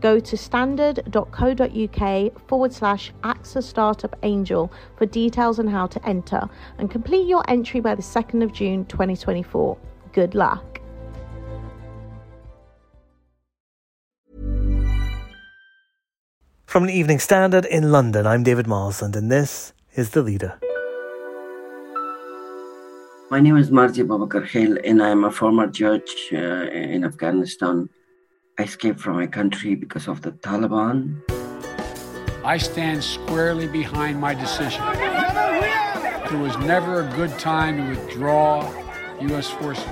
Go to standard.co.uk forward slash AXA Startup Angel for details on how to enter and complete your entry by the 2nd of June 2024. Good luck. From the Evening Standard in London, I'm David Marsland, and this is The Leader. My name is Marzia Babakarkhail, and I'm a former judge uh, in Afghanistan. I escaped from my country because of the Taliban. I stand squarely behind my decision. There was never a good time to withdraw U.S. forces.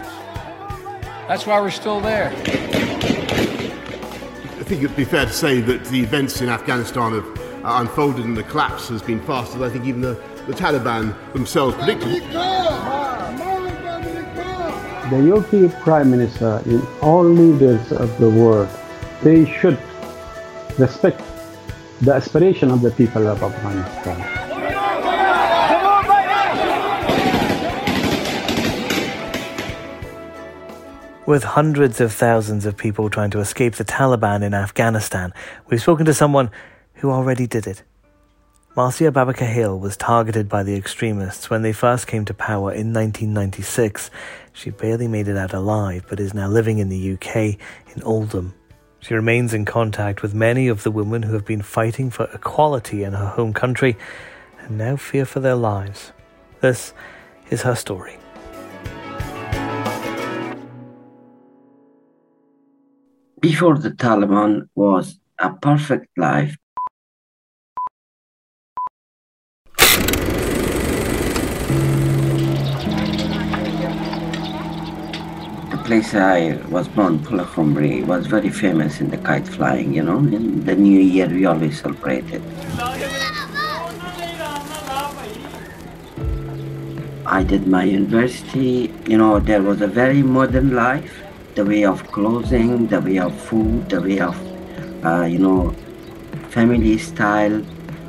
That's why we're still there. I think it'd be fair to say that the events in Afghanistan have uh, unfolded and the collapse has been faster than I think even the, the Taliban themselves predicted. The UK Prime Minister and all leaders of the world, they should respect the aspiration of the people of Afghanistan. With hundreds of thousands of people trying to escape the Taliban in Afghanistan, we've spoken to someone who already did it. Marzia Babakarkhail was targeted by the extremists when they first came to power in 1996. She barely made it out alive, but is now living in the UK in Oldham. She remains in contact with many of the women who have been fighting for equality in her home country and now fear for their lives. This is her story. before the Taliban was a perfect life. Place I was born, Pul-e-Khumri, was very famous in the kite flying, you know. In the new year, we always celebrated. I did my university, you know, there was a very modern life the way of clothing, the way of food, the way of, uh, you know, family style,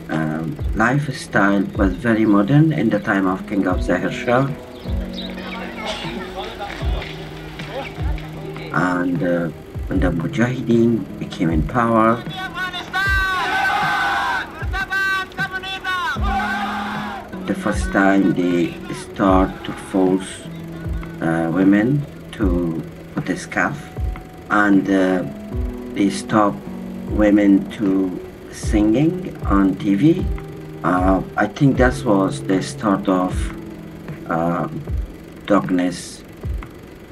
um, lifestyle was very modern in the time of King of Zahir Shah. And uh, when the Mujahideen became in power, the first time they start to force uh, women to put a scarf and uh, they stop women to singing on TV. Uh, I think that was the start of uh, darkness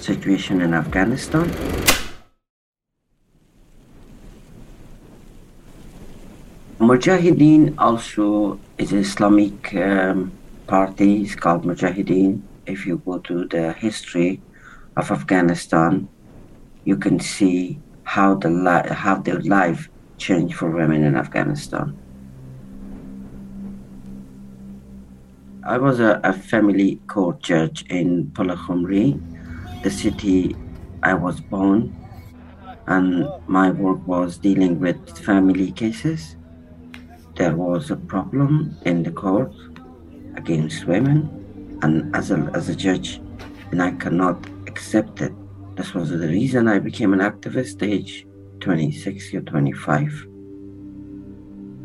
situation in Afghanistan. Mujahideen also is an Islamic um, party. It's called Mujahideen. If you go to the history, of Afghanistan, you can see how the li- how their life changed for women in Afghanistan. I was a, a family court judge in Pul-e-Khumri, the city I was born, and my work was dealing with family cases. There was a problem in the court against women, and as a, as a judge, and I cannot accept it. This was the reason I became an activist age 26 or 25.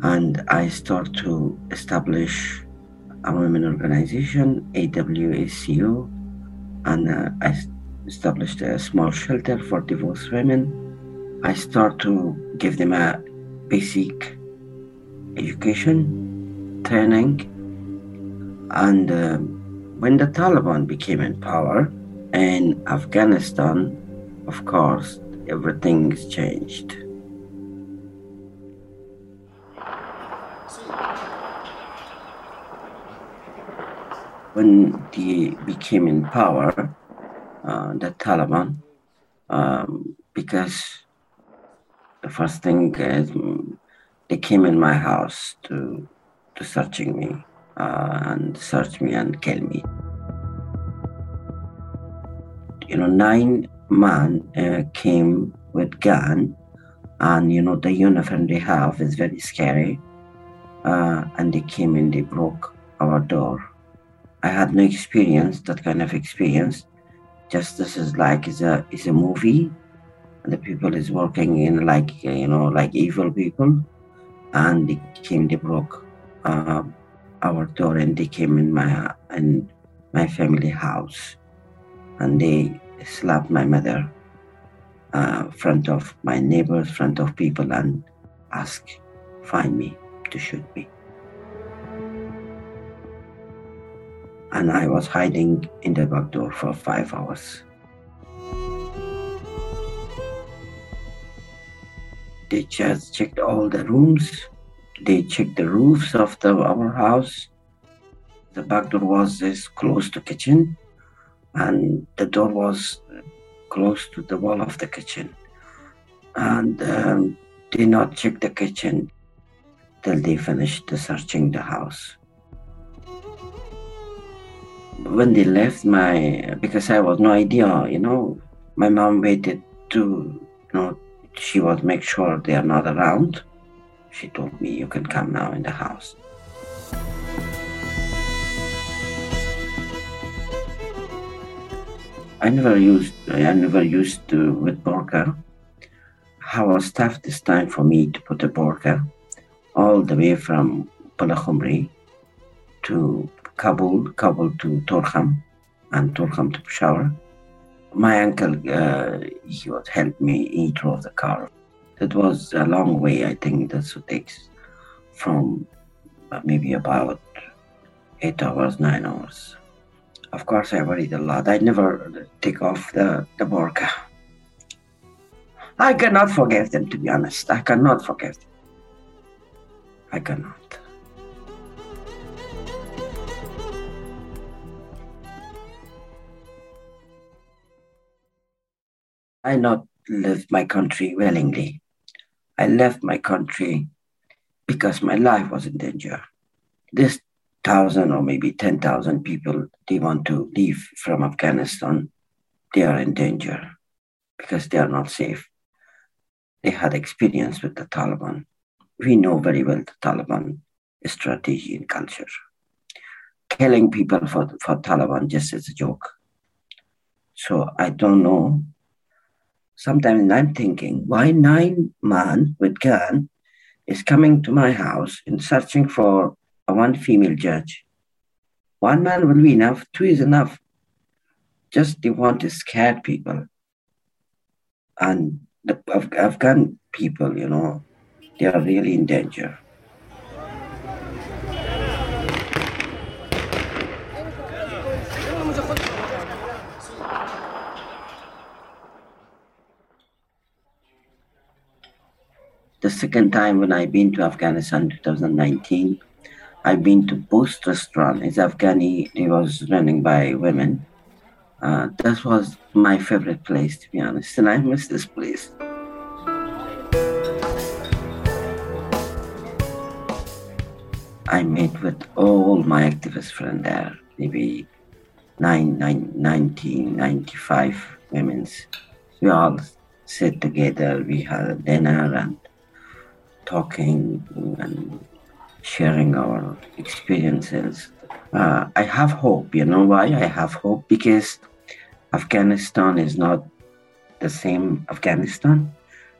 And I started to establish a women organization, AWACO, and uh, I established a small shelter for divorced women. I start to give them a basic education, training, and uh, when the Taliban became in power, in Afghanistan, of course, everything's changed. When they became in power, uh, the Taliban, um, because the first thing is they came in my house to to searching me uh, and search me and kill me. You know, nine man uh, came with gun, and you know the uniform they have is very scary. Uh, and they came and they broke our door. I had no experience, that kind of experience. Just this is like is a is a movie. And the people is working in like you know like evil people, and they came they broke uh, our door and they came in my in my family house, and they slapped my mother uh, front of my neighbors, front of people, and ask find me to shoot me. And I was hiding in the back door for five hours. They just checked all the rooms. They checked the roofs of the, our house. The back door was this close to kitchen, and the door was close to the wall of the kitchen. And um, did not check the kitchen till they finished the searching the house. When they left my, because I was no idea, you know, my mom waited to, you know, she was make sure they are not around. She told me, you can come now in the house. I never used, I never used to with burqa. How was tough this time for me to put a burqa all the way from Pul-e-Khumri to Kabul, Kabul to Torkham, and Torkham to Peshawar. My uncle, uh, he would help me. He drove the car. It was a long way. I think what takes from uh, maybe about eight hours, nine hours. Of course, I worried a lot. I never take off the, the burqa. I cannot forgive them, to be honest. I cannot forgive them. I cannot. I not left my country willingly. I left my country because my life was in danger. This thousand or maybe ten thousand people they want to leave from Afghanistan, they are in danger because they are not safe. They had experience with the Taliban we know very well the Taliban strategy and culture. Killing people for, for Taliban just as a joke. So I don't know. Sometimes I'm thinking, why nine man with gun is coming to my house and searching for a one female judge? One man will be enough, two is enough. Just they want to scare people. And the Afghan people, you know, they are really in danger. Second time when I've been to Afghanistan 2019, I've been to Post Restaurant. It's Afghani. It was running by women. Uh, that was my favorite place, to be honest, and I miss this place. I met with all my activist friends there, maybe nine, nine, 1995 women. We all sit together, we had dinner and talking and sharing our experiences. Uh, I have hope. You know why I have hope? Because Afghanistan is not the same Afghanistan.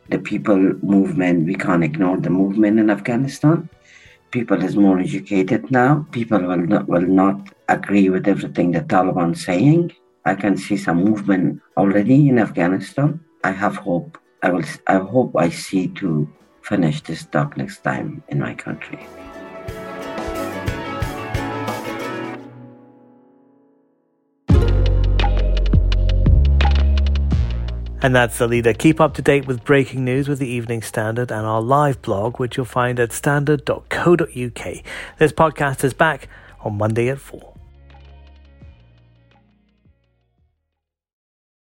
The people movement, we can't ignore the movement in Afghanistan people is more educated now. People will not, will not agree with everything the Taliban saying. I can see some movement already in Afghanistan. I have hope. I will. I hope I see to finish this talk next time in my country. And that's the leader. Keep up to date with breaking news with the Evening Standard and our live blog, which you'll find at standard.co.uk. This podcast is back on Monday at 4.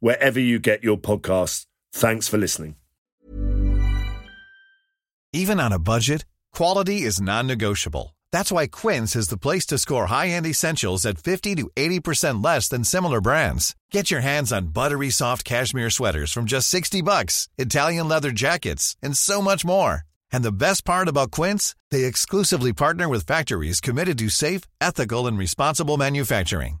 wherever you get your podcasts. Thanks for listening. Even on a budget, quality is non-negotiable. That's why Quince is the place to score high-end essentials at 50 to 80% less than similar brands. Get your hands on buttery soft cashmere sweaters from just 60 bucks, Italian leather jackets, and so much more. And the best part about Quince, they exclusively partner with factories committed to safe, ethical, and responsible manufacturing.